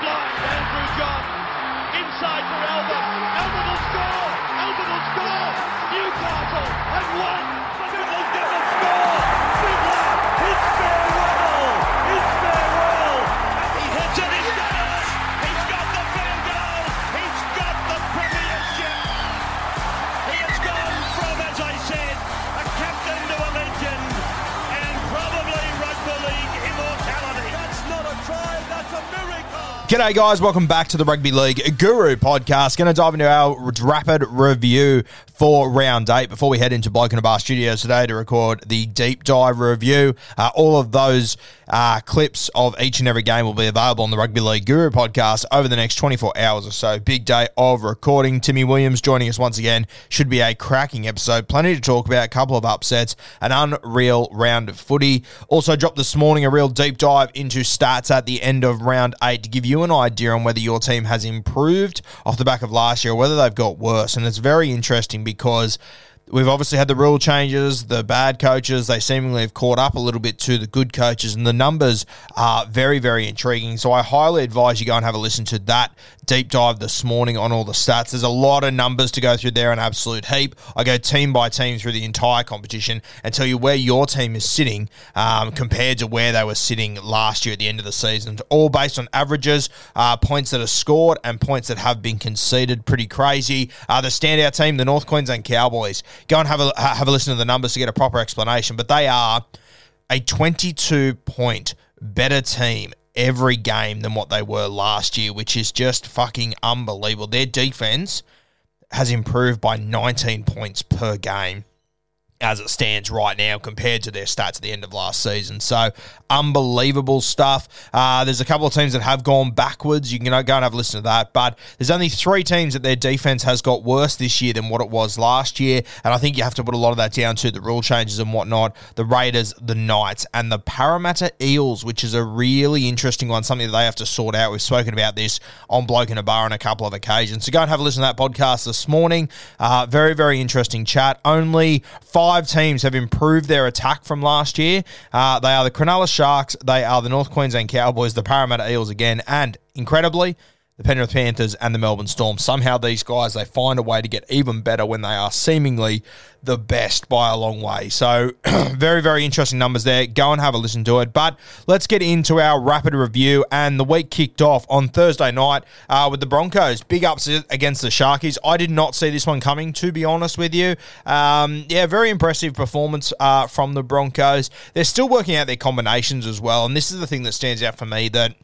blind. Andrew Johns inside for Albert. Albert will score. Albert will score. Newcastle have won. G'day, guys. Welcome back to the Rugby League Guru podcast. Going to dive into our rapid review for round eight before we head into Bloke in a Bar Studios today to record the deep dive review. Uh, all of those uh, clips of each and every game will be available on the Rugby League Guru podcast over the next 24 hours or so. Big day of recording. Timmy Williams joining us once again. Should be a cracking episode. Plenty to talk about. A couple of upsets. An unreal round of footy. Also dropped this morning a real deep dive into stats at the end of round eight to give you an idea on whether your team has improved off the back of last year or whether they've got worse. And it's very interesting because We've obviously had the rule changes, the bad coaches, they seemingly have caught up a little bit to the good coaches, and the numbers are very, very intriguing. So I highly advise you go and have a listen to that deep dive this morning on all the stats. There's a lot of numbers to go through there, an absolute heap. I go team by team through the entire competition and tell you where your team is sitting um, compared to where they were sitting last year at the end of the season. All based on averages, uh, points that are scored, and points that have been conceded. Pretty crazy. Uh, the standout team, the North Queensland Cowboys. Go and have a have a listen to the numbers to get a proper explanation. But they are a 22 point better team every game than what they were last year, which is just fucking unbelievable. Their defense has improved by 19 points per game as it stands right now compared to their stats at the end of last season. So unbelievable stuff. Uh, there's a couple of teams that have gone backwards. You can go and have a listen to that. But there's only three teams that their defense has got worse this year than what it was last year. And I think you have to put a lot of that down to the rule changes and whatnot. The Raiders, the Knights, and the Parramatta Eels, which is a really interesting one, something that they have to sort out. We've spoken about this on Bloke in a Bar on a couple of occasions. So go and have a listen to that podcast this morning. Uh, very, very interesting chat. Only five teams have improved their attack from last year. Uh, they are the Cronulla Sharks, they are the North Queensland Cowboys, the Parramatta Eels again, and incredibly, the Penrith Panthers and the Melbourne Storm. Somehow these guys they find a way to get even better when they are seemingly the best by a long way. So very very interesting numbers there. Go and have a listen to it. But let's get into our rapid review. And the week kicked off on Thursday night uh, with the Broncos big upset against the Sharkies. I did not see this one coming to be honest with you. Um, yeah, very impressive performance uh, from the Broncos. They're still working out their combinations as well, and this is the thing that stands out for me that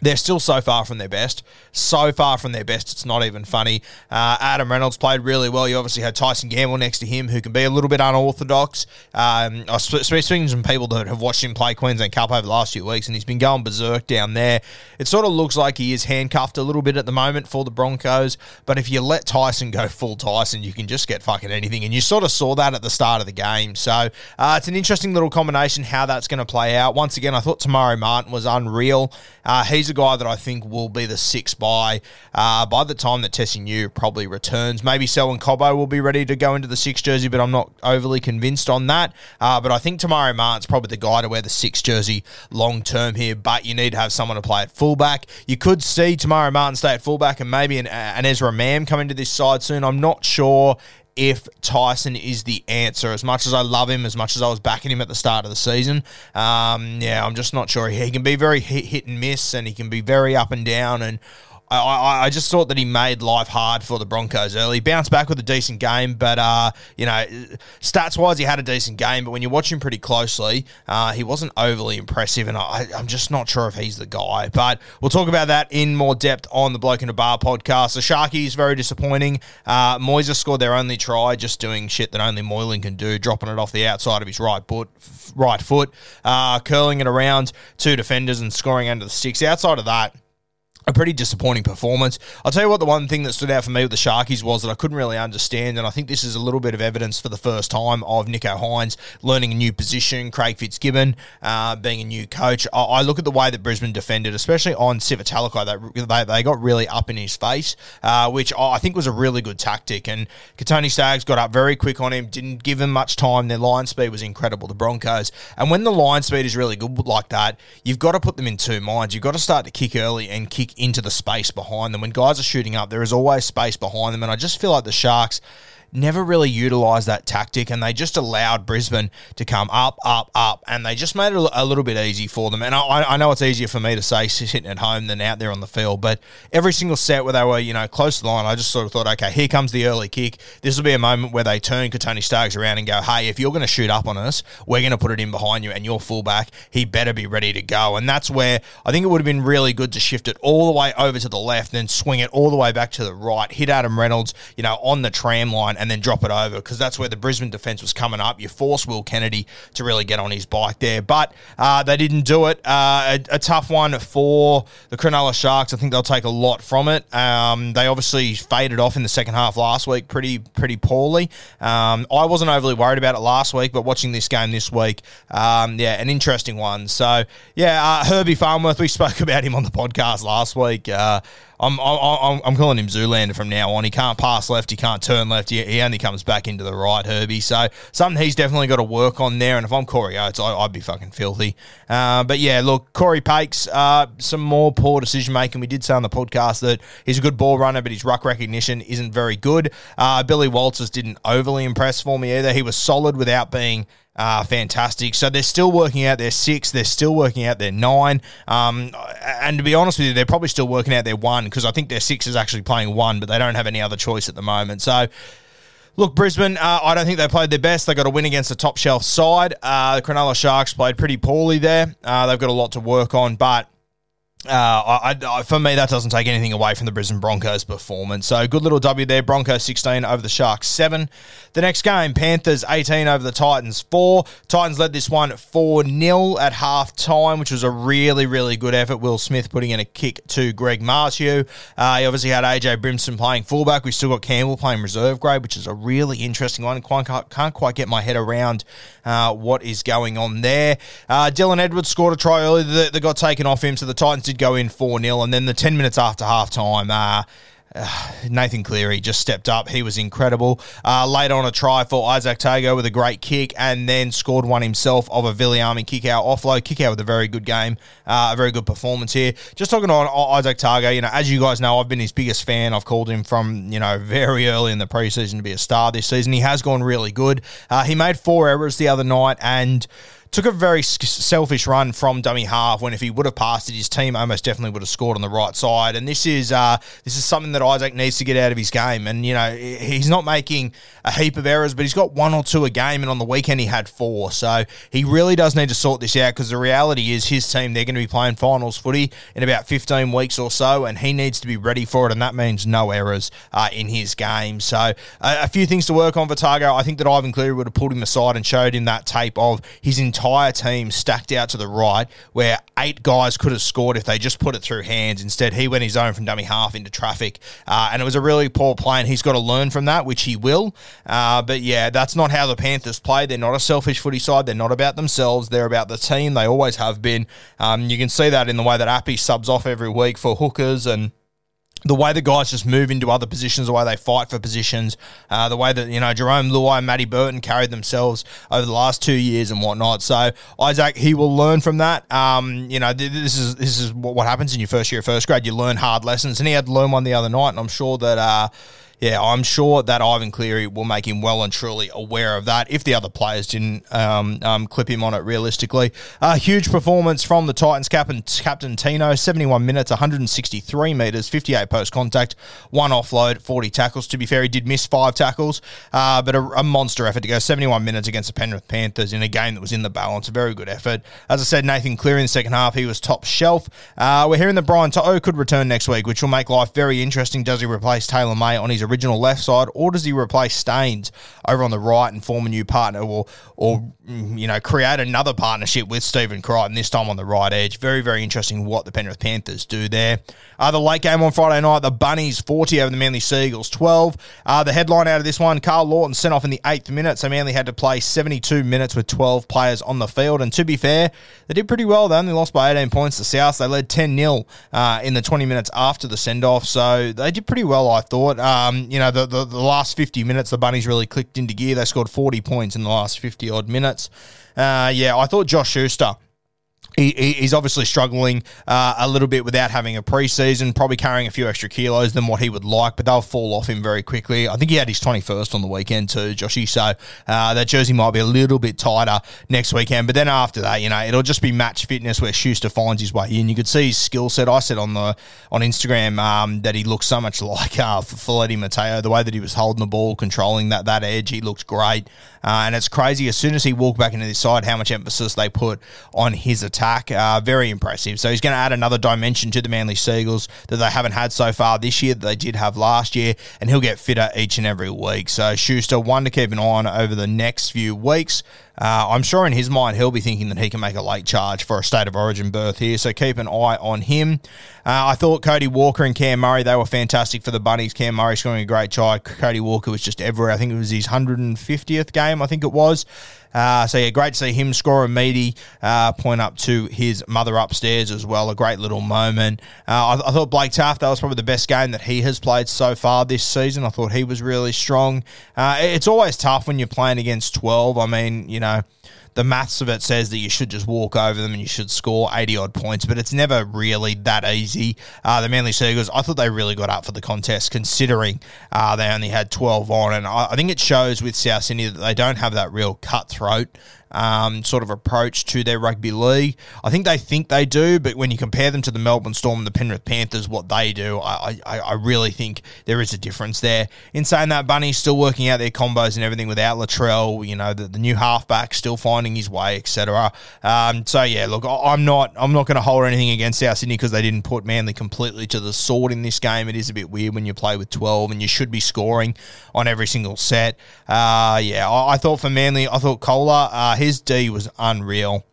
they're still so far from their best. So far from their best, it's not even funny. Uh, Adam Reynolds played really well. You obviously had Tyson Gamble next to him, who can be a little bit unorthodox. Um, I was speaking some people that have watched him play Queensland Cup over the last few weeks, and he's been going berserk down there. It sort of looks like he is handcuffed a little bit at the moment for the Broncos, but if you let Tyson go full Tyson, you can just get fucking anything, and you sort of saw that at the start of the game. So uh, it's an interesting little combination how that's going to play out. Once again, I thought Te Maire Martin was unreal. Uh, he's a guy that I think will be the six by uh, by the time that Tesi Niu probably returns. Maybe Selwyn Cobbo will be ready to go into the six jersey, but I'm not overly convinced on that. Uh, but I think Te Maire Martin's probably the guy to wear the six jersey long term here. But you need to have someone to play at fullback. You could see Te Maire Martin stay at fullback and maybe an, an Ezra Mam come into this side soon. I'm not sure if Tyson is the answer. As much as I love him, as much as I was backing him at the start of the season, um, yeah, I'm just not sure. He can be very hit, hit and miss, and he can be very up and down. And I, I, I, just thought that he made life hard for the Broncos early. Bounced back with a decent game, but uh, you know, stats wise, he had a decent game. But when you watch him pretty closely, uh, he wasn't overly impressive, and I, I'm just not sure if he's the guy. But we'll talk about that in more depth on the Bloke in a Bar podcast. The Sharkies very disappointing. Uh, scored their only try, just doing shit that only Moylan can do, dropping it off the outside of his right foot, right foot, uh, curling it around two defenders and scoring under the sticks. Outside of that a pretty disappointing performance. I'll tell you what, the one thing that stood out for me with the Sharkies was that I couldn't really understand, and I think this is a little bit of evidence for the first time of Nicho Hynes learning a new position, Craig Fitzgibbon uh, being a new coach. I, I, look at the way that Brisbane defended, especially on Sifa Talakai, they, they, they got really up in his face, uh, which I think was a really good tactic. And Kotoni Staggs got up very quick on him, didn't give him much time. Their line speed was incredible, the Broncos. And when the line speed is really good like that, you've got to put them in two minds. You've got to start to kick early and kick into the space behind them. When guys are shooting up, there is always space behind them, and I just feel like the Sharks never really utilised that tactic and they just allowed Brisbane to come up, up, up, and they just made it a little bit easy for them. And I, I know it's easier for me to say sitting at home than out there on the field, but every single set where they were, you know, close to the line, I just sort of thought, okay, here comes the early kick. This will be a moment where they turn Kotoni Staggs around and go, hey, if you're going to shoot up on us, we're going to put it in behind you and your fullback, he better be ready to go. And that's where I think it would have been really good to shift it all the way over to the left, then swing it all the way back to the right, hit Adam Reynolds, you know, on the tram line and then drop it over because that's where the Brisbane defence was coming up. You force Will Kennedy to really get on his bike there, but uh, they didn't do it. Uh, a, a, tough one for the Cronulla Sharks. I think they'll take a lot from it. Um, they obviously faded off in the second half last week pretty pretty poorly. Um, I wasn't overly worried about it last week, but watching this game this week, um, yeah, an interesting one. So yeah, uh, Herbie Farnworth. we spoke about him on the podcast last week. Uh, I'm, I'm, I'm calling him Zoolander from now on. He can't pass left, he can't turn left. He, he only comes back into the right, Herbie. So something he's definitely got to work on there. And if I'm Corey Oates, I, would be fucking filthy. Uh, but yeah, look, Corey Paix, uh, some more poor decision making. We did say on the podcast that he's a good ball runner, but his ruck recognition isn't very good. Uh, Billy Walters didn't overly impress for me either. He was solid without being uh, fantastic. So they're still working out their six. They're still working out their nine. Um, and to be honest with you, they're probably still working out their one because I think their six is actually playing one, but they don't have any other choice at the moment. So. Look, Brisbane, uh, I don't think they played their best. They got a win against a top shelf side. Uh, the Cronulla Sharks played pretty poorly there. Uh, they've got a lot to work on, but uh, I, I, for me, that doesn't take anything away from the Brisbane Broncos' performance. So, good little W there. Broncos 16 over the Sharks 7. The next game, Panthers 18 over the Titans 4. Titans led this one 4 0 at half time, which was a really, really good effort. Will Smith putting in a kick to Greg Marzhew. Uh, he obviously had AJ Brimson playing fullback. We've still got Campbell playing reserve grade, which is a really interesting one. Can't, can't quite get my head around uh, what is going on there. Uh, Dylan Edwards scored a try early that, that got taken off him, so the Titans did go in 4 0. And then the 10 minutes after halftime, uh, uh, Nathan Cleary just stepped up. He was incredible. Uh, on a try for Izack Tago with a great kick and then scored one himself of a Viliame Kikau offload. Kikau with a very good game, uh, a very good performance here. Just talking on Izack Tago, you know, as you guys know, I've been his biggest fan. I've called him from, you know, very early in the preseason to be a star this season. He has gone really good. Uh, he made four errors the other night and took a very selfish run from dummy half when if he would have passed it, his team almost definitely would have scored on the right side. And this is uh, this is something that Izack needs to get out of his game. And you know he's not making a heap of errors, but he's got one or two a game, and on the weekend he had four. So he really does need to sort this out because the reality is his team they're going to be playing finals footy in about 15 weeks or so, and he needs to be ready for it. And that means no errors uh, in his game. So uh, a few things to work on for Tago. I think that Ivan Cleary would have pulled him aside and showed him that tape of his entire entire team stacked out to the right where eight guys could have scored if they just put it through hands. Instead, he went his own from dummy half into traffic. Uh, and it was a really poor play, and he's got to learn from that, which he will. Uh, but yeah, that's not how the Panthers play. They're not a selfish footy side. They're not about themselves. They're about the team. They always have been. Um, you can see that in the way that Api subs off every week for hookers and the way the guys just move into other positions, the way they fight for positions, uh, the way that you know Jarome Luai and Matty Burton carried themselves over the last two years and whatnot. So Izack, he will learn from that. Um, you know, th- this is this is what, what happens in your first year of first grade. You learn hard lessons, and he had to learn one the other night, and I'm sure that. Uh, yeah, I'm sure that Ivan Cleary will make him well and truly aware of that if the other players didn't um, um, clip him on it realistically. A huge performance from the Titans captain, captain Tino 71 minutes, 163 metres, 58 post contact, one offload, 40 tackles. To be fair, he did miss five tackles, uh, but a, a, monster effort to go 71 minutes against the Penrith Panthers in a game that was in the balance. A very good effort. As I said, Nathan Cleary in the second half, he was top shelf. Uh, we're hearing that Brian To'o could return next week, which will make life very interesting. Does he replace Taylor May on his original left side, or does he replace Staines over on the right and form a new partner, or or mm, you know create another partnership with Stephen Crichton this time on the right edge? Very very interesting what the Penrith Panthers do there. Uh, the late game on Friday night, the Bunnies forty over the Manly Seagulls twelve. Uh, the headline out of this one: Karl Lawton sent off in the eighth minute, so Manly had to play seventy two minutes with twelve players on the field. And to be fair, they did pretty well. They only lost by eighteen points to South. They led ten 0 uh, in the twenty minutes after the send off, so they did pretty well. I thought. Um, you know the, the, the last 50 minutes, the Bunnies really clicked into gear. They scored 40 points in the last 50 odd minutes. Uh, yeah, I thought Josh Schuster he, he's obviously struggling uh, a little bit without having a preseason, probably carrying a few extra kilos than what he would like, but they'll fall off him very quickly. I think he had his 21st on the weekend too, Joshy, so uh, that jersey might be a little bit tighter next weekend. But then after that, you know, it'll just be match fitness where Schuster finds his way in. You could see his skill set. I said on the on Instagram um, that he looked so much like uh, Feleti Mateo, the way that he was holding the ball, controlling that, that edge, he looked great. Uh, and it's crazy, as soon as he walked back into this side, how much emphasis they put on his attack. Uh, very impressive. So he's going to add another dimension to the Manly Seagulls that they haven't had so far this year, that they did have last year, and he'll get fitter each and every week. So Schuster, one to keep an eye on over the next few weeks. Uh, I'm sure in his mind he'll be thinking that he can make a late charge for a state of origin berth here, so keep an eye on him. Uh, I thought Cody Walker and Cam Murray they were fantastic for the Bunnies. Cam Murray scoring a great try. Cody Walker was just everywhere. I think it was his 150th game. I think it was. Uh, so yeah, great to see him score a meaty uh, point up to his mother upstairs as well. A great little moment. Uh, I, I, thought Blake Taaffe that was probably the best game that he has played so far this season. I thought he was really strong. Uh, it's always tough when you're playing against twelve. I mean, you know the maths of it says that you should just walk over them and you should score 80 odd points, but it's never really that easy. Uh, the Manly Seagulls, I thought they really got up for the contest considering uh, they only had 12 on. And I, I think it shows with South Sydney that they don't have that real cutthroat um, sort of approach to their rugby league. I think they think they do, but when you compare them to the Melbourne Storm and the Penrith Panthers, what they do, I, I, I really think there is a difference there. In saying that, Bunny's still working out their combos and everything without Latrell, you know, the, the new halfback still finding his way, etc. Um, so yeah, look, I'm not I'm not going to hold anything against South Sydney because they didn't put Manly completely to the sword in this game. It is a bit weird when you play with 12 and you should be scoring on every single set. Uh, yeah, I, I thought for Manly, I thought Koula, uh, his D was unreal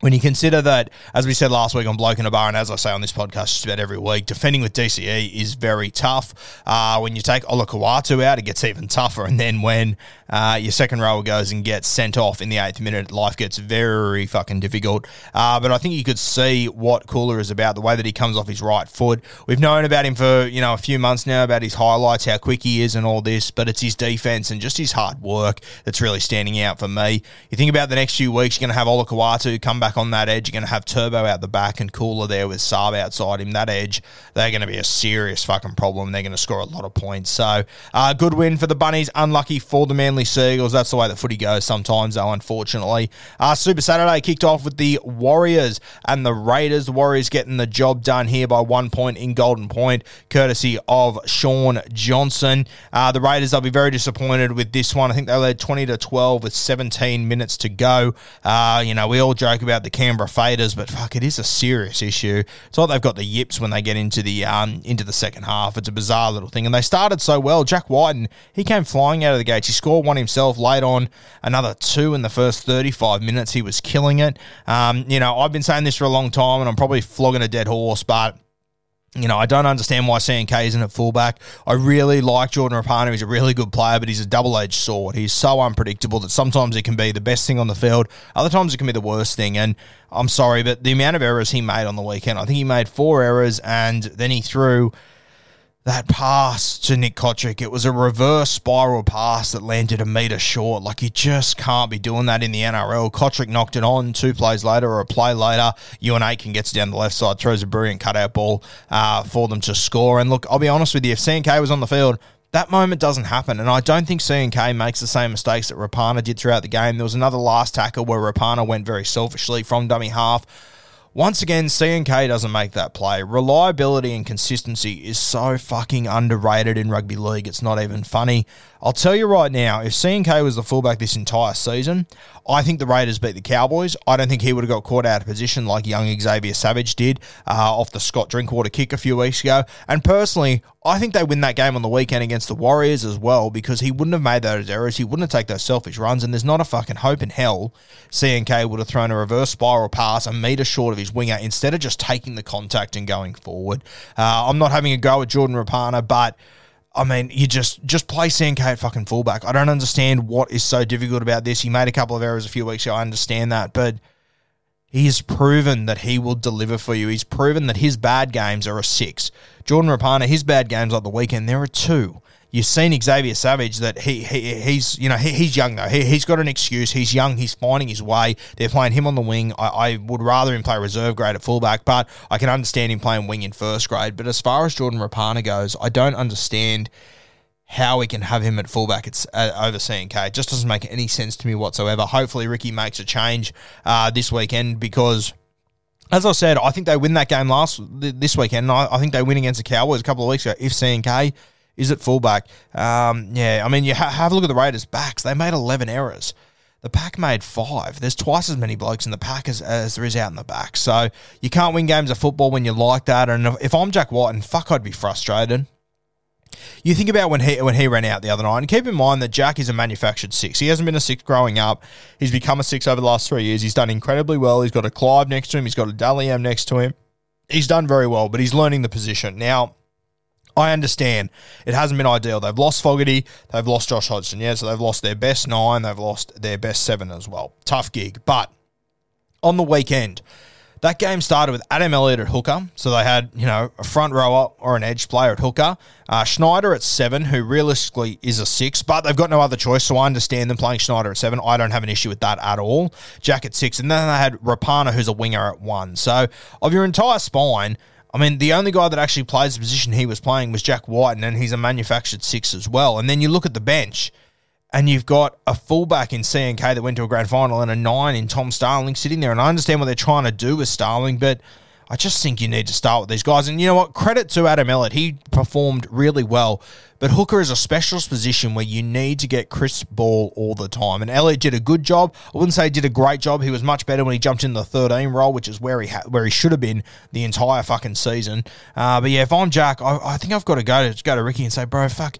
when you consider that, as we said last week on Bloke in a Bar, and as I say on this podcast just about every week, defending with DCE is very tough. Uh, when you take Olakau'atu out, it gets even tougher. And then when uh, your second rower goes and gets sent off in the eighth minute, life gets very fucking difficult. Uh, but I think you could see what Koula is about, the way that he comes off his right foot. We've known about him for, you know, a few months now, about his highlights, how quick he is and all this, but it's his defense and just his hard work that's really standing out for me. You think about the next few weeks, you're going to have Olakau'atu come back back on that edge. You're going to have Turbo out the back and Koula there with Saab outside him. That edge, they're going to be a serious fucking problem. They're going to score a lot of points. So, uh, good win for the Bunnies. Unlucky for the Manly Seagulls. That's the way the footy goes sometimes, though, unfortunately. Uh, Super Saturday kicked off with the Warriors and the Raiders. The Warriors getting the job done here by one point in Golden Point, courtesy of Shaun Johnson. Uh, the Raiders, they'll be very disappointed with this one. I think they led 20 to 12 with 17 minutes to go. Uh, you know, we all joke about the Canberra Faders, but fuck, it is a serious issue. It's like they've got the yips when they get into the um, into the second half. It's a bizarre little thing, and they started so well. Jack Wighton, he came flying out of the gates. He scored one himself, late on another two in the first 35 minutes. He was killing it. Um, you know, I've been saying this for a long time, and I'm probably flogging a dead horse, but you know, I don't understand why CNK isn't at fullback. I really like Jordan Rapana. He's a really good player, but he's a double edged sword. He's so unpredictable that sometimes it can be the best thing on the field, other times it can be the worst thing. And I'm sorry, but the amount of errors he made on the weekend, I think he made four errors and then he threw that pass to Nick Cotric, it was a reverse spiral pass that landed a metre short. Like, you just can't be doing that in the NRL. Cotric knocked it on two plays later or a play later. Euan Aitken gets down the left side, throws a brilliant cutout ball uh, for them to score. And look, I'll be honest with you, if CNK was on the field, that moment doesn't happen. And I don't think CNK makes the same mistakes that Rapana did throughout the game. There was another last tackle where Rapana went very selfishly from dummy half once again, CNK doesn't make that play. Reliability and consistency is so fucking underrated in rugby league. It's not even funny. I'll tell you right now, if CNK was the fullback this entire season, I think the Raiders beat the Cowboys. I don't think he would have got caught out of position like young Xavier Savage did uh, off the Scott Drinkwater kick a few weeks ago. And personally, I think they win that game on the weekend against the Warriors as well because he wouldn't have made those errors. He wouldn't have taken those selfish runs. And there's not a fucking hope in hell CNK would have thrown a reverse spiral pass a metre short of his winger instead of just taking the contact and going forward. Uh, I'm not having a go at Jordan Rapana, but I mean, you just just play CNK at fucking fullback. I don't understand what is so difficult about this. He made a couple of errors a few weeks ago. I understand that, but he has proven that he will deliver for you. He's proven that his bad games are a six. Jordan Rapana, his bad games like the weekend, there are two. You've seen Xavier Savage that he, he he's you know he, he's young though. He, he's got an excuse. He's young. He's finding his way. They're playing him on the wing. I, I would rather him play reserve grade at fullback but I can understand him playing wing in first grade. But as far as Jordan Rapana goes I don't understand how we can have him at fullback it's uh, over CNK it just doesn't make any sense to me whatsoever. Hopefully Ricky makes a change uh, this weekend because as I said, I think they win that game last this weekend. I, I think they win against the Cowboys a couple of weeks ago. If CNK is at fullback, um, yeah, I mean, you ha- have a look at the Raiders' backs. They made eleven errors. The pack made five. There's twice as many blokes in the pack as, as there is out in the back. So you can't win games of football when you're like that. And if, I'm Jack White, and fuck, I'd be frustrated. You think about when he when he ran out the other night, and keep in mind that Jack is a manufactured six. He hasn't been a six growing up. He's become a six over the last three years. He's done incredibly well. He's got a Clive next to him. He's got a Dally M next to him. He's done very well, but he's learning the position now. I understand it hasn't been ideal. They've lost Fogarty, they've lost Josh Hodgson, yeah, so they've lost their best nine, they've lost their best seven as well. Tough gig, but on the weekend, that game started with Adam Elliott at hooker. So they had, you know, a front rower or an edge player at hooker. Uh, Schneider at seven, who realistically is a six, but they've got no other choice. So I understand them playing Schneider at seven. I don't have an issue with that at all. Jack at six. And then they had Rapana, who's a winger at one. So of your entire spine, I mean, the only guy that actually plays the position he was playing was Jack White, and he's a manufactured six as well. And then you look at the bench and you've got a fullback in CNK that went to a grand final and a nine in Tom Starling sitting there. And I understand what they're trying to do with Starling, but I just think you need to start with these guys. And you know what? Credit to Adam Elliott. He performed really well. But hooker is a specialist position where you need to get crisp ball all the time. And Elliott did a good job. I wouldn't say he did a great job. He was much better when he jumped in the 13 role, which is where he ha- where he should have been the entire fucking season. Uh, but yeah, if I'm Jack, I, I think I've got to go to go to Ricky and say, bro, fuck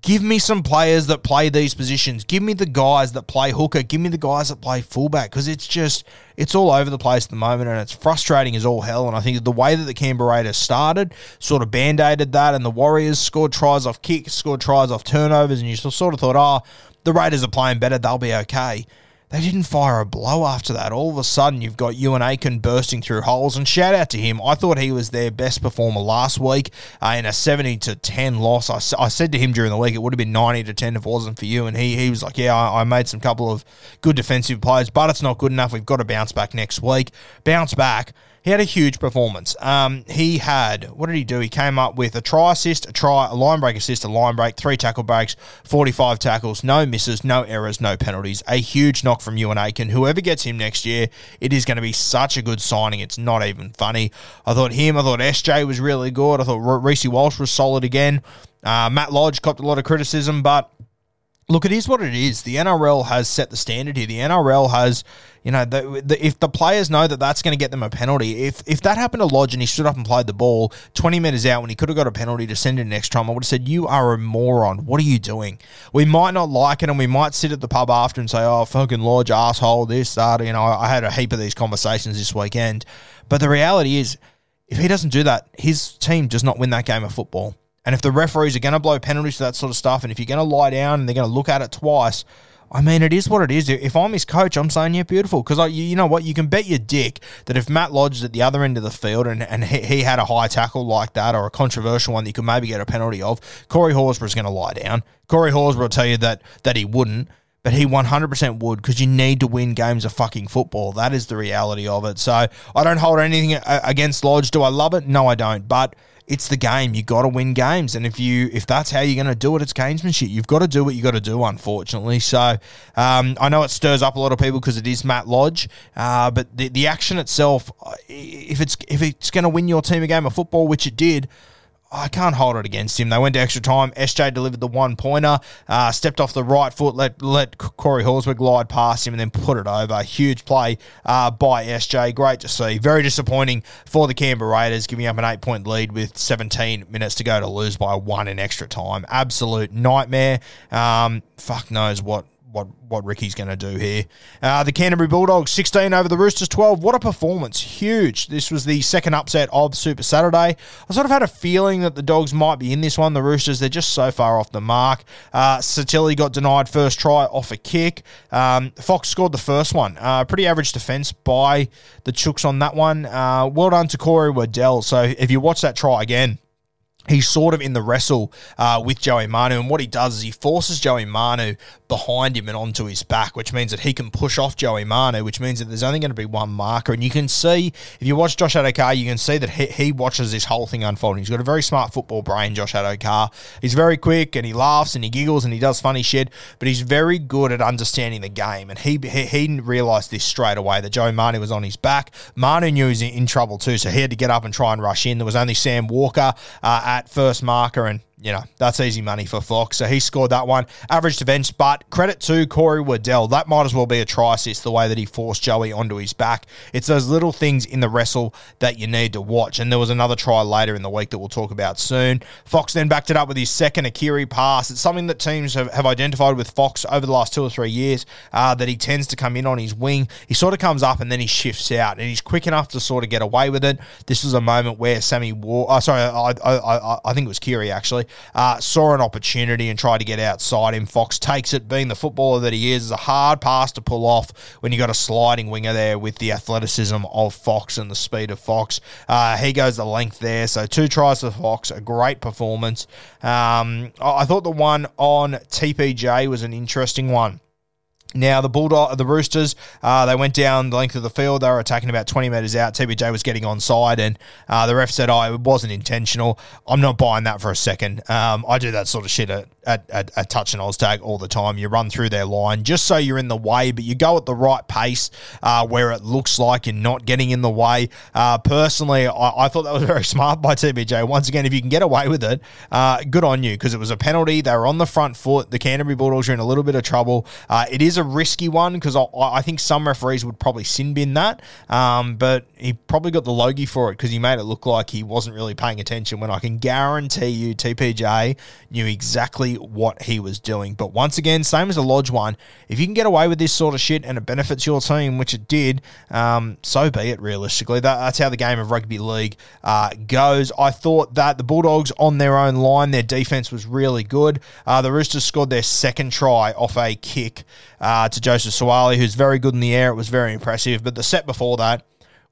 Give me some players that play these positions. Give me the guys that play hooker. Give me the guys that play fullback because it's just it's all over the place at the moment and it's frustrating as all hell. And I think the way that the Canberra Raiders started sort of band aided that, and the Warriors scored tries off kicks, scored tries off turnovers, and you sort of thought, oh, the Raiders are playing better, they'll be okay. They didn't fire a blow after that. All of a sudden, you've got Euan Aitken bursting through holes. And shout out to him. I thought he was their best performer last week uh, in a 70 to 10 loss. I, I said to him during the week it would have been 90 to 10 if it wasn't for you. And he, he was like, Yeah, I, I made some couple of good defensive plays, but it's not good enough. We've got to bounce back next week. Bounce back he had a huge performance. Um, he had, what did he do? He came up with a try assist, a try, a line break assist, a line break, three tackle breaks, 45 tackles, no misses, no errors, no penalties. A huge knock from Euan Aitken. Whoever gets him next year, it is going to be such a good signing. It's not even funny. I thought him, I thought SJ was really good. I thought Reece Walsh was solid again. Uh, Matt Lodge copped a lot of criticism, but look, it is what it is. The NRL has set the standard here. The NRL has, you know, the, the, if the players know that that's going to get them a penalty, if if that happened to Lodge and he stood up and played the ball 20 metres out when he could have got a penalty to send it next time, I would have said, You are a moron. What are you doing? We might not like it and we might sit at the pub after and say, Oh, fucking Lodge, asshole, this, that. You know, I had a heap of these conversations this weekend. But the reality is, if he doesn't do that, his team does not win that game of football. And if the referees are going to blow penalties for that sort of stuff, and if you're going to lie down and they're going to look at it twice, I mean, it is what it is. If I'm his coach, I'm saying, yeah, beautiful. Because, you, know what? You can bet your dick that if Matt Lodge is at the other end of the field and, and he, he had a high tackle like that or a controversial one that you could maybe get a penalty of, Corey Horsburgh is going to lie down. Corey Horsburgh will tell you that, that he wouldn't but he 100% would because you need to win games of fucking football. That is the reality of it. So I don't hold anything against Lodge. Do I love it? No, I don't. But it's the game. You got to win games, and if you if that's how you're going to do it, it's gamesmanship. You've got to do what you got to do. Unfortunately, so um, I know it stirs up a lot of people because it is Matt Lodge, uh, but the the action itself, if it's if it's going to win your team a game of football, which it did. I can't hold it against him. They went to extra time. SJ delivered the one pointer, uh, stepped off the right foot, let let Corey Horsburgh glide past him, and then put it over. Huge play uh, by SJ. Great to see. Very disappointing for the Canberra Raiders, giving up an eight point lead with 17 minutes to go to lose by one in extra time. Absolute nightmare. Um, fuck knows what what what Ricky's going to do here. Uh, the Canterbury Bulldogs 16 over the Roosters 12. What a performance! Huge. This was the second upset of Super Saturday. I sort of had a feeling that the Dogs might be in this one. The Roosters they're just so far off the mark. Uh, Sitili got denied first try off a kick. Um, Fox scored the first one. Uh, pretty average defence by the Chooks on that one. Uh, well done to Corey Waddell. So if you watch that try again he's sort of in the wrestle uh, with Joey Manu. And what he does is he forces Joey Manu behind him and onto his back, which means that he can push off Joey Manu, which means that there's only going to be one marker. And you can see, if you watch Josh Addo-Carr, you can see that he, he watches this whole thing unfolding. He's got a very smart football brain, Josh Addo-Carr. He's very quick and he laughs and he giggles and he does funny shit, but he's very good at understanding the game. And he he, he realised this straight away that Joey Manu was on his back. Manu knew he was in, in, trouble too, so he had to get up and try and rush in. There was only Sam Walker uh, at first marker and you know, that's easy money for Fox. So he scored that one. Average defense, but credit to Corey Waddell. That might as well be a try assist the way that he forced Joey onto his back. It's those little things in the wrestle that you need to watch. And there was another try later in the week that we'll talk about soon. Fox then backed it up with his second a Keary pass. It's something that teams have, have identified with Fox over the last two or three years uh, that he tends to come in on his wing. He sort of comes up and then he shifts out, and he's quick enough to sort of get away with it. This was a moment where Sammy War, oh, sorry, I, I, I, I think it was Keary actually uh, saw an opportunity and tried to get outside him. Fox takes it, being the footballer that he is, is a hard pass to pull off when you got a sliding winger there with the athleticism of Fox and the speed of Fox. Uh, he goes the length there, so two tries for Fox, a great performance. Um, I thought the one on TPJ was an interesting one. Now the Bulldog, the Roosters, uh, they went down the length of the field. They were attacking about 20 metres out. TPJ was getting on side, and uh, the ref said, "Oh, it wasn't intentional." I'm not buying that for a second. Um, I do that sort of shit at, at, at, at touch and Oztag all the time. You run through their line just so you're in the way, but you go at the right pace uh, where it looks like you're not getting in the way. Uh, personally, I, I, thought that was very smart by TPJ. Once again, if you can get away with it, uh, good on you because it was a penalty. They were on the front foot. The Canterbury Bulldogs are in a little bit of trouble. Uh, it is a risky one because I, I, think some referees would probably sin bin that, um, but he probably got the Logie for it because he made it look like he wasn't really paying attention. When I can guarantee you, TPJ knew exactly what he was doing. But once again, same as the Lodge one, if you can get away with this sort of shit and it benefits your team, which it did, um, so be it, realistically. That, that's how the game of rugby league uh, goes. I thought that the Bulldogs on their own line, their defense was really good. Uh, the Roosters scored their second try off a kick uh, to Joseph Suaalii, who's very good in the air. It was very impressive. But the set before that,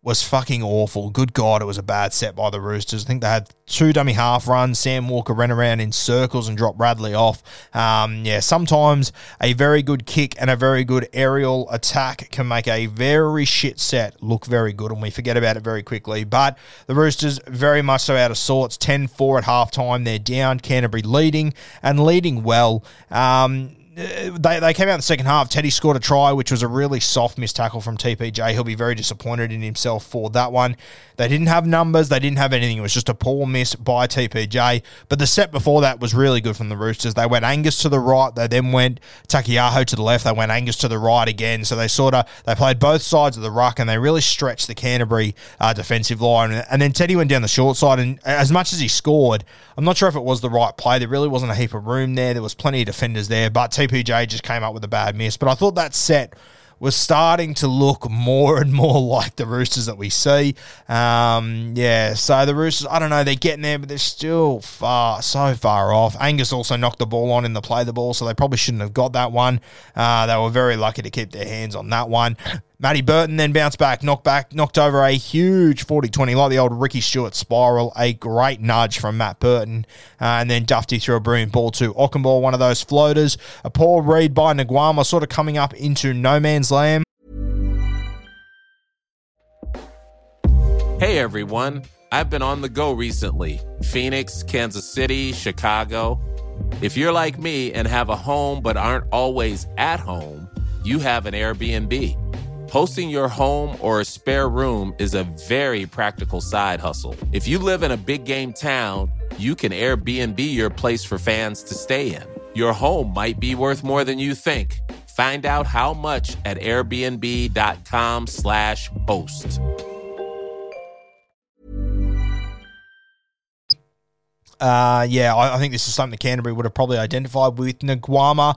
was fucking awful. Good God, it was a bad set by the Roosters. I think they had two dummy half runs. Sam Walker ran around in circles and dropped Radley off. Um, yeah, sometimes a very good kick and a very good aerial attack can make a very shit set look very good, and we forget about it very quickly. But the Roosters very much so out of sorts. 10 4 at halftime. They're down. Canterbury leading and leading well. Um, they, they came out in the second half. Teddy scored a try, which was a really soft missed tackle from TPJ. He'll be very disappointed in himself for that one. They didn't have numbers. They didn't have anything. It was just a poor miss by TPJ. But the set before that was really good from the Roosters. They went Angus to the right. They then went Taukeiaho to the left. They went Angus to the right again. So they sort of they played both sides of the ruck and they really stretched the Canterbury uh, defensive line. And then Teddy went down the short side. And as much as he scored, I'm not sure if it was the right play. There really wasn't a heap of room there. There was plenty of defenders there. But TPJ just came up with a bad miss. But I thought that set was starting to look more and more like the Roosters that we see. Um, yeah, so the Roosters, I don't know, they're getting there, but they're still far, so far off. Angus also knocked the ball on in the play the ball, so they probably shouldn't have got that one. Uh, they were very lucky to keep their hands on that one. Matty Burton then bounced back, knocked back, knocked over a huge 40-20, like the old Ricky Stuart spiral. A great nudge from Matt Burton. Uh, and then Dufty threw a brilliant ball to Okunbor, one of those floaters. A poor read by Naiqama, sort of coming up into no man's land. Hey, everyone. I've been on the go recently. Phoenix, Kansas City, Chicago. If you're like me and have a home but aren't always at home, you have an Airbnb. Hosting your home or a spare room is a very practical side hustle. If you live in a big game town, you can Airbnb your place for fans to stay in. Your home might be worth more than you think. Find out how much at airbnb.com/slash host. Uh, yeah, I, I think this is something Canterbury would have probably identified with Naiqama.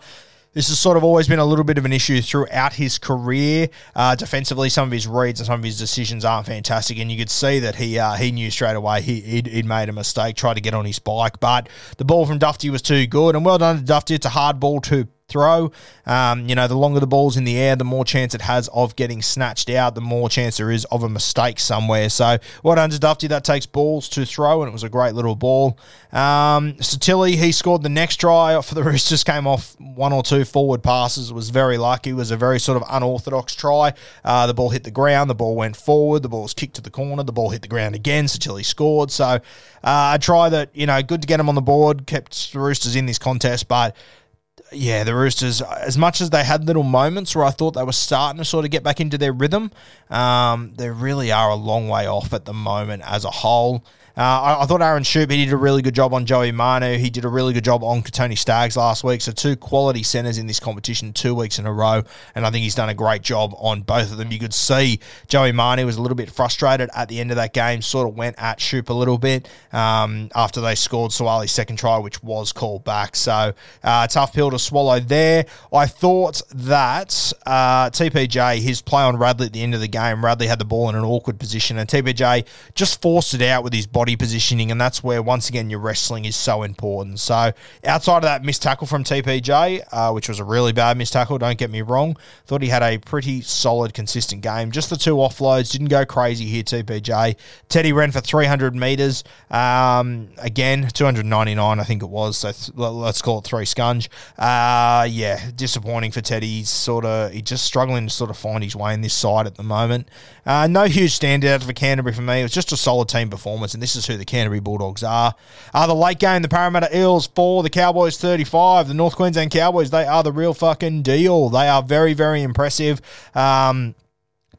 This has sort of always been a little bit of an issue throughout his career. Uh, defensively, some of his reads and some of his decisions aren't fantastic, and you could see that he uh, he knew straight away he, he'd, he'd, made a mistake, tried to get on his bike, but the ball from Dufty was too good, and well done to Dufty. It's a hard ball to throw. Um, you know, the longer the ball's in the air, the more chance it has of getting snatched out, the more chance there is of a mistake somewhere. So, what under Dufty, that takes balls to throw, and it was a great little ball. Um, Sitili, he scored the next try for the Roosters, came off one or two forward passes. It was very lucky. It was a very sort of unorthodox try. Uh, the ball hit the ground, the ball went forward, the ball was kicked to the corner, the ball hit the ground again. Sitili scored. So, uh, a try that, you know, good to get him on the board, kept the Roosters in this contest, but yeah, the Roosters, as much as they had little moments where I thought they were starting to sort of get back into their rhythm, um, they really are a long way off at the moment as a whole. Uh, I, I, thought Aaron Schoupp, he did a really good job on Joey Manu. He did a really good job on Tony Staggs last week. So two quality centres in this competition two weeks in a row. And I think he's done a great job on both of them. You could see Joey Manu was a little bit frustrated at the end of that game, sort of went at Schoupp a little bit um, after they scored Suaalii's second try, which was called back. So uh, tough pill to swallow there. I thought that uh, TPJ, his play on Radley at the end of the game, Radley had the ball in an awkward position and TPJ just forced it out with his body body positioning, and that's where once again your wrestling is so important. So outside of that missed tackle from TPJ, uh, which was a really bad missed tackle, don't get me wrong, thought he had a pretty solid, consistent game. Just the two offloads didn't go crazy here. TPJ Teddy ran for 300 meters, um, again 299, I think it was. So th- let's call it three scunge. Uh, yeah, disappointing for Teddy. He's sort of he's just struggling to sort of find his way in this side at the moment. Uh, no huge standout for Canterbury for me. It was just a solid team performance, and this is who the Canterbury Bulldogs are. Uh, the late game, the Parramatta Eels 4, the Cowboys 35. The North Queensland Cowboys, they are the real fucking deal. They are very, very impressive. Um,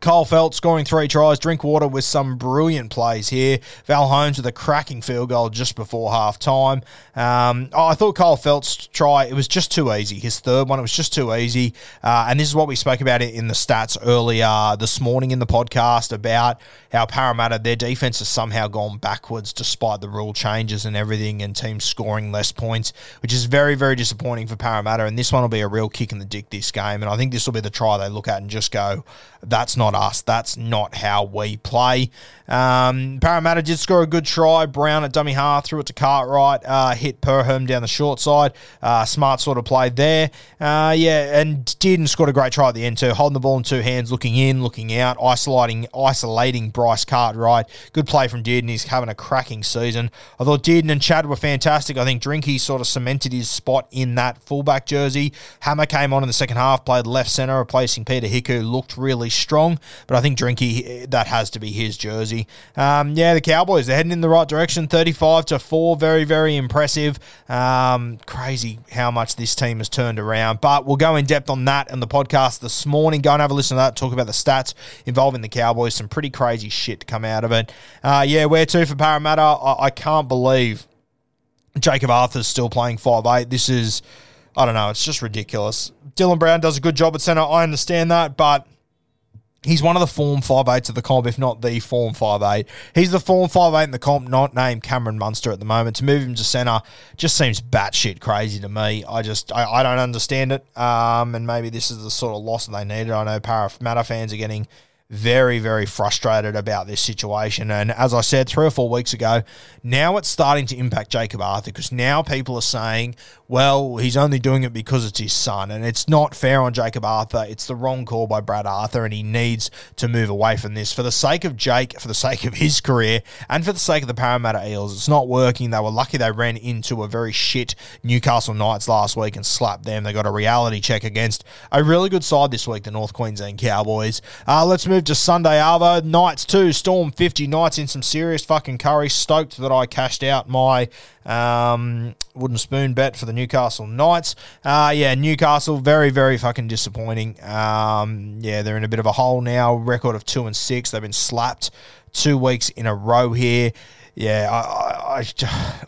Kyle Feldt scoring three tries. Drinkwater with some brilliant plays here. Val Holmes with a cracking field goal just before half time. Um, oh, I thought Kyle Feldt's try, it was just too easy. His third one, it was just too easy. Uh, and this is what we spoke about in the stats earlier this morning in the podcast about how Parramatta, their defense has somehow gone backwards despite the rule changes and everything and teams scoring less points, which is very, very disappointing for Parramatta. And this one will be a real kick in the dick this game. And I think this will be the try they look at and just go, that's not us. That's not how we play. Um, Parramatta did score a good try. Brown at dummy half, threw it to Cartwright, uh, hit Perham down the short side. Uh, smart sort of play there. Uh, yeah, and Dearden scored a great try at the end too, holding the ball in two hands, looking in, looking out, isolating, isolating Bryce Cartwright. Good play from Dearden. He's having a cracking season. I thought Dearden and Chad were fantastic. I think Drinky sort of cemented his spot in that fullback jersey. Hammer came on in the second half, played left centre, replacing Peter Hiku. Looked really strong, but I think Drinky that has to be his jersey. Um, yeah, the Cowboys they're heading in the right direction, thirty-five to four. Very, very impressive. Um, crazy how much this team has turned around. But we'll go in depth on that in the podcast this morning. Go and have a listen to that. Talk about the stats involving the Cowboys. Some pretty crazy shit to come out of it. Uh, yeah, where to for Parramatta? I, I can't believe Jakob Arthur's still playing five eight. This is. I don't know. It's just ridiculous. Dylan Brown does a good job at centre. I understand that, but He's one of the form five eights of the comp, if not the form five eight. He's the form five eight in the comp, not named Cameron Munster at the moment. To move him to centre just seems batshit crazy to me. I just I, I don't understand it. Um, and maybe this is the sort of loss that they needed. I know Parramatta fans are getting very, very frustrated about this situation. And as I said three or four weeks ago, now it's starting to impact Jakob Arthur because now people are saying, well, he's only doing it because it's his son. And it's not fair on Jakob Arthur. It's the wrong call by Brad Arthur, and he needs to move away from this for the sake of Jake, for the sake of his career, and for the sake of the Parramatta Eels. It's not working. They were lucky they ran into a very shit Newcastle Knights last week and slapped them. They got a reality check against a really good side this week, the North Queensland Cowboys. Uh, let's move move to Sunday Arvo. Knights 2, Storm 50. Knights in some serious fucking curry. Stoked that I cashed out my um, wooden spoon bet for the Newcastle Knights. Uh, yeah, Newcastle, very, very fucking disappointing. Um, yeah, they're in a bit of a hole now. Record of 2 and 6. They've been slapped two weeks in a row here yeah, I, I,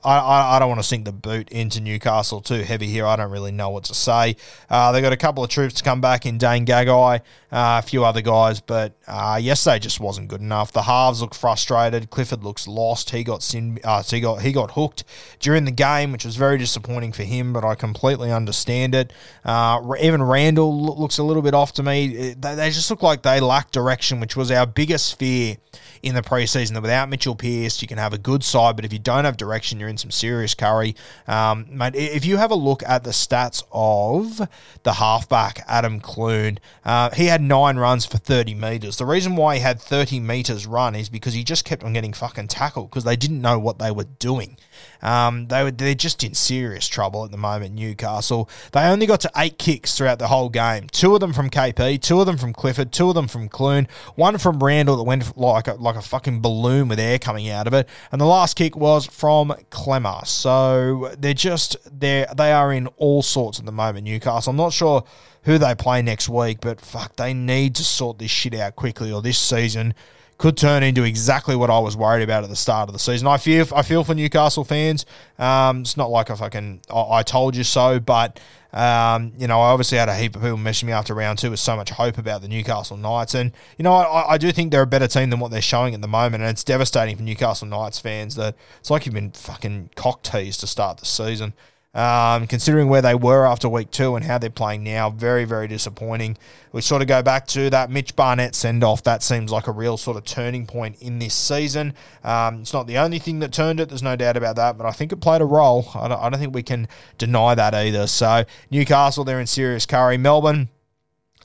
I, I don't want to sink the boot into Newcastle too heavy here. I don't really know what to say. Uh, they got a couple of troops to come back in Dane Gagai, uh, a few other guys, but uh, yesterday just wasn't good enough. The halves look frustrated. Clifford looks lost. He got sin, uh, he got he got hooked during the game, which was very disappointing for him. But I completely understand it. Uh, even Randall looks a little bit off to me. They just look like they lack direction, which was our biggest fear in the preseason. That without Mitchell Pearce, you can have a good side, but if you don't have direction, you're in some serious curry. Um, mate, if you have a look at the stats of the halfback, Adam Clune, uh, he had nine runs for 30 metres. The reason why he had 30 metres run is because he just kept on getting fucking tackled because they didn't know what they were doing. Um, they were they're just in serious trouble at the moment. Newcastle. They only got to eight kicks throughout the whole game. Two of them from KP, two of them from Clifford, two of them from Clune, one from Randall that went like a, like a fucking balloon with air coming out of it, and the last kick was from Clemmer. So they're just they they are in all sorts at the moment. Newcastle. I'm not sure who they play next week, but fuck, they need to sort this shit out quickly, or this season could turn into exactly what I was worried about at the start of the season. I feel I feel for Newcastle fans. Um, it's not like I fucking I, I told you so, but um, you know I obviously had a heap of people messaging me after round two with so much hope about the Newcastle Knights, and you know I, I do think they're a better team than what they're showing at the moment, and it's devastating for Newcastle Knights fans that it's like you've been fucking cock teased to start the season. Um, considering where they were after week two and how they're playing now, very, very disappointing. We sort of go back to that Mitch Barnett send off. That seems like a real sort of turning point in this season. Um, it's not the only thing that turned it, there's no doubt about that, but I think it played a role. I don't, I don't think we can deny that either. So, Newcastle, they're in serious curry. Melbourne,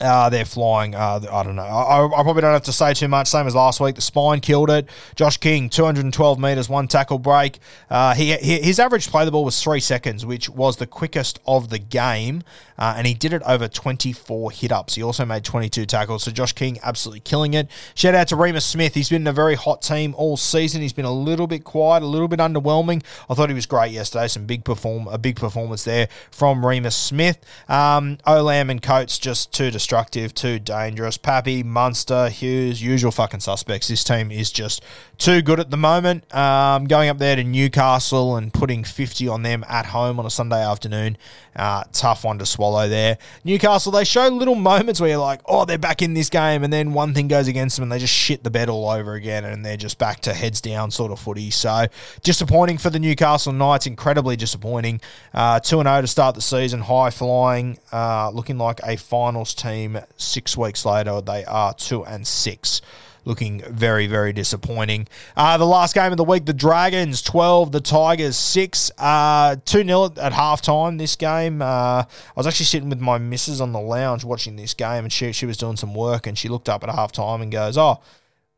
uh, they're flying. Uh, I don't know. I, I, probably don't have to say too much. Same as last week. The spine killed it. Josh King, 212 metres, one tackle break. Uh, he, he, his average play the ball was three seconds, which was the quickest of the game. And he did it over 24 hit ups. He also made 22 tackles. So Josh King absolutely killing it. Shout out to Reimis Smith. He's been in a very hot team all season. He's been a little bit quiet, a little bit underwhelming. I thought he was great yesterday. Some big perform a big performance there from Reimis Smith. Um, Olam and Coates just too destructive, too dangerous. Pappy, Munster, Hughes, usual fucking suspects. This team is just too good at the moment. Um, going up there to Newcastle and putting 50 on them at home on a Sunday afternoon, uh, tough one to swallow there. Newcastle, they show little moments where you're like, oh, they're back in this game, and then one thing goes against them and they just shit the bed all over again, and they're just back to heads down sort of footy. So disappointing for the Newcastle Knights, incredibly disappointing. Uh, 2 0 to start the season, high flying, uh, looking like a finals team. Six weeks later, they are 2 and 6 looking very, very disappointing. Uh, the last game of the week, the Dragons 12, the Tigers 6. Uh, 2 0 at, at halftime this game. Uh, I was actually sitting with my missus on the lounge watching this game, and she, she was doing some work, and she looked up at halftime and goes, Oh,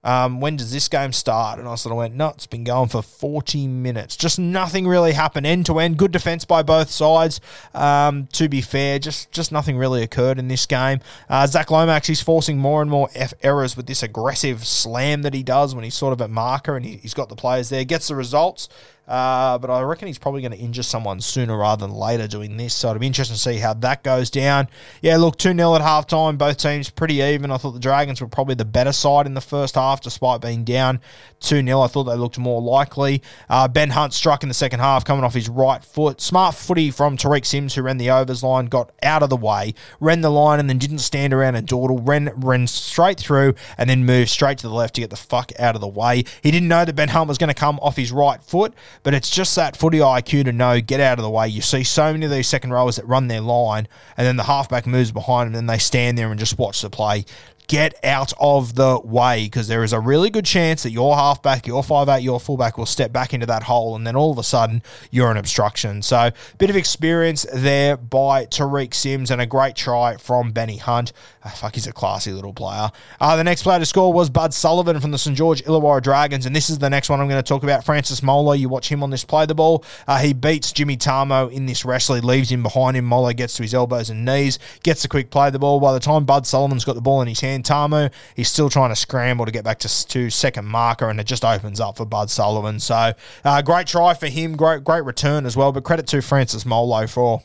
um, when does this game start? And I sort of went, no, it's been going for 40 minutes. Just nothing really happened end to end. Good defense by both sides. Um, to be fair, just just nothing really occurred in this game. Uh, Zac Lomax, he's forcing more and more F errors with this aggressive slam that he does when he's sort of at marker and he, he's got the players there. Gets the results. Uh, but I reckon he's probably going to injure someone sooner rather than later doing this. So it'll be interesting to see how that goes down. Yeah, look, 2 0 at halftime. Both teams pretty even. I thought the Dragons were probably the better side in the first half, despite being down 2 0. I thought they looked more likely. Uh, ben Hunt struck in the second half, coming off his right foot. Smart footy from Tariq Sims, who ran the overs line, got out of the way, ran the line, and then didn't stand around and dawdle. Ran, ran straight through and then moved straight to the left to get the fuck out of the way. He didn't know that Ben Hunt was going to come off his right foot, but it's just that footy IQ to know get out of the way. You see so many of these second rowers that run their line, and then the halfback moves behind them, and then they stand there and just watch the play get out of the way because there is a really good chance that your halfback, your five eight, your fullback will step back into that hole and then all of a sudden you're an obstruction. So bit of experience there by Tariq Sims and a great try from Benny Hunt. Oh, fuck, he's a classy little player. Uh, the next player to score was Bud Sullivan from the St George Illawarra Dragons, and this is the next one I'm going to talk about. Francis Molo, you watch him on this play the ball. Uh, he beats Jimmy Tamou in this wrestle. He leaves him behind him. Molo gets to his elbows and knees, gets a quick play the ball. By the time Bud Sullivan's got the ball in his hand, Tamou, he's still trying to scramble to get back to, to second marker, and it just opens up for Bud Sullivan. So, uh, great try for him. Great, great return as well. But credit to Francis Molo for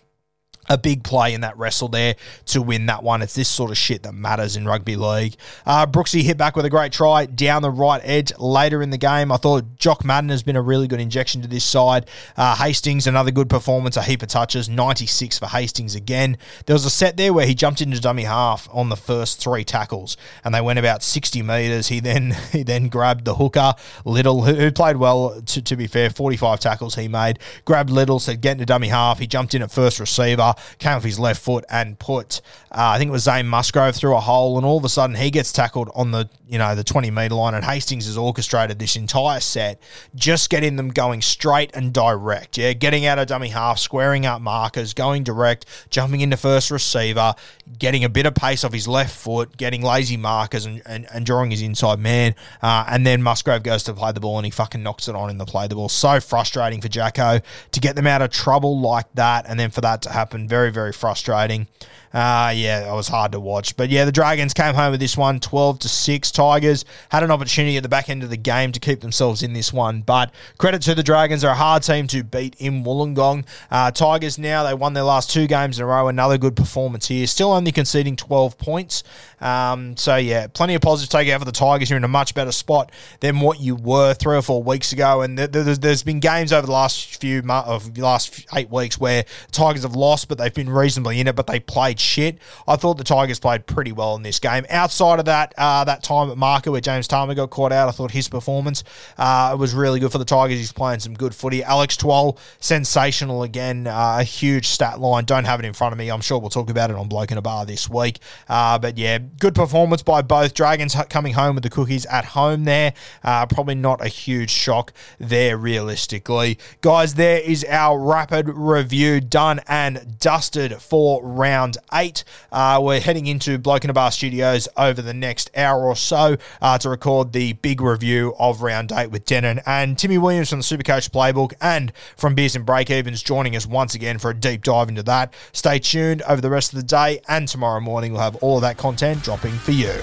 a big play in that wrestle there to win that one. It's this sort of shit that matters in rugby league. Uh, Brooksy hit back with a great try down the right edge later in the game. I thought Jock Madden has been a really good injection to this side. Uh, Hastings, another good performance, a heap of touches, 96 for Hastings again. There was a set there where he jumped into dummy half on the first three tackles, and they went about 60 metres. He then he then grabbed the hooker, Little, who, played well, to, to be fair, 45 tackles he made. Grabbed Little, said, get into dummy half. He jumped in at first receiver came off his left foot and put, uh, I think it was Zane Musgrove through a hole, and all of a sudden he gets tackled on the you know the 20 meter line, and Hastings has orchestrated this entire set, just getting them going straight and direct. Yeah, getting out of dummy half, squaring up markers, going direct, jumping into first receiver, getting a bit of pace off his left foot, getting lazy markers, and, and, and drawing his inside man, uh, and then Musgrove goes to play the ball and he fucking knocks it on in the play the ball. So frustrating for Jacko to get them out of trouble like that, and then for that to happen, very very frustrating. Uh, yeah, it was hard to watch. But yeah, the Dragons came home with this one 12 to 6. Tigers had an opportunity at the back end of the game to keep themselves in this one. But credit to the Dragons, they're a hard team to beat in Wollongong. Uh, Tigers now, they won their last two games in a row. Another good performance here. Still only conceding 12 points. Um, so yeah, plenty of positive take out for the Tigers. You're in a much better spot than what you were three or four weeks ago. And there's been games over the last few of last eight weeks where Tigers have lost, but they've been reasonably in it, but they played shit. I thought the Tigers played pretty well in this game. Outside of that, uh, that time at marker where James Tamou got caught out, I thought his performance uh, was really good for the Tigers. He's playing some good footy. Alex Twal, sensational again. Uh, a huge stat line. Don't have it in front of me. I'm sure we'll talk about it on Bloke in a Bar this week. Uh, but yeah, good performance by both. Dragons coming home with the cookies at home there. Uh, probably not a huge shock there, realistically. Guys, there is our rapid review done and dusted for round eight. Uh, we're heading into Bloke in a Bar Studios over the next hour or so uh, to record the big review of round eight with Denon and Timmy Williams from the Supercoach Playbook and from Beers and Break Evens joining us once again for a deep dive into that. Stay tuned over the rest of the day and tomorrow morning we'll have all of that content dropping for you.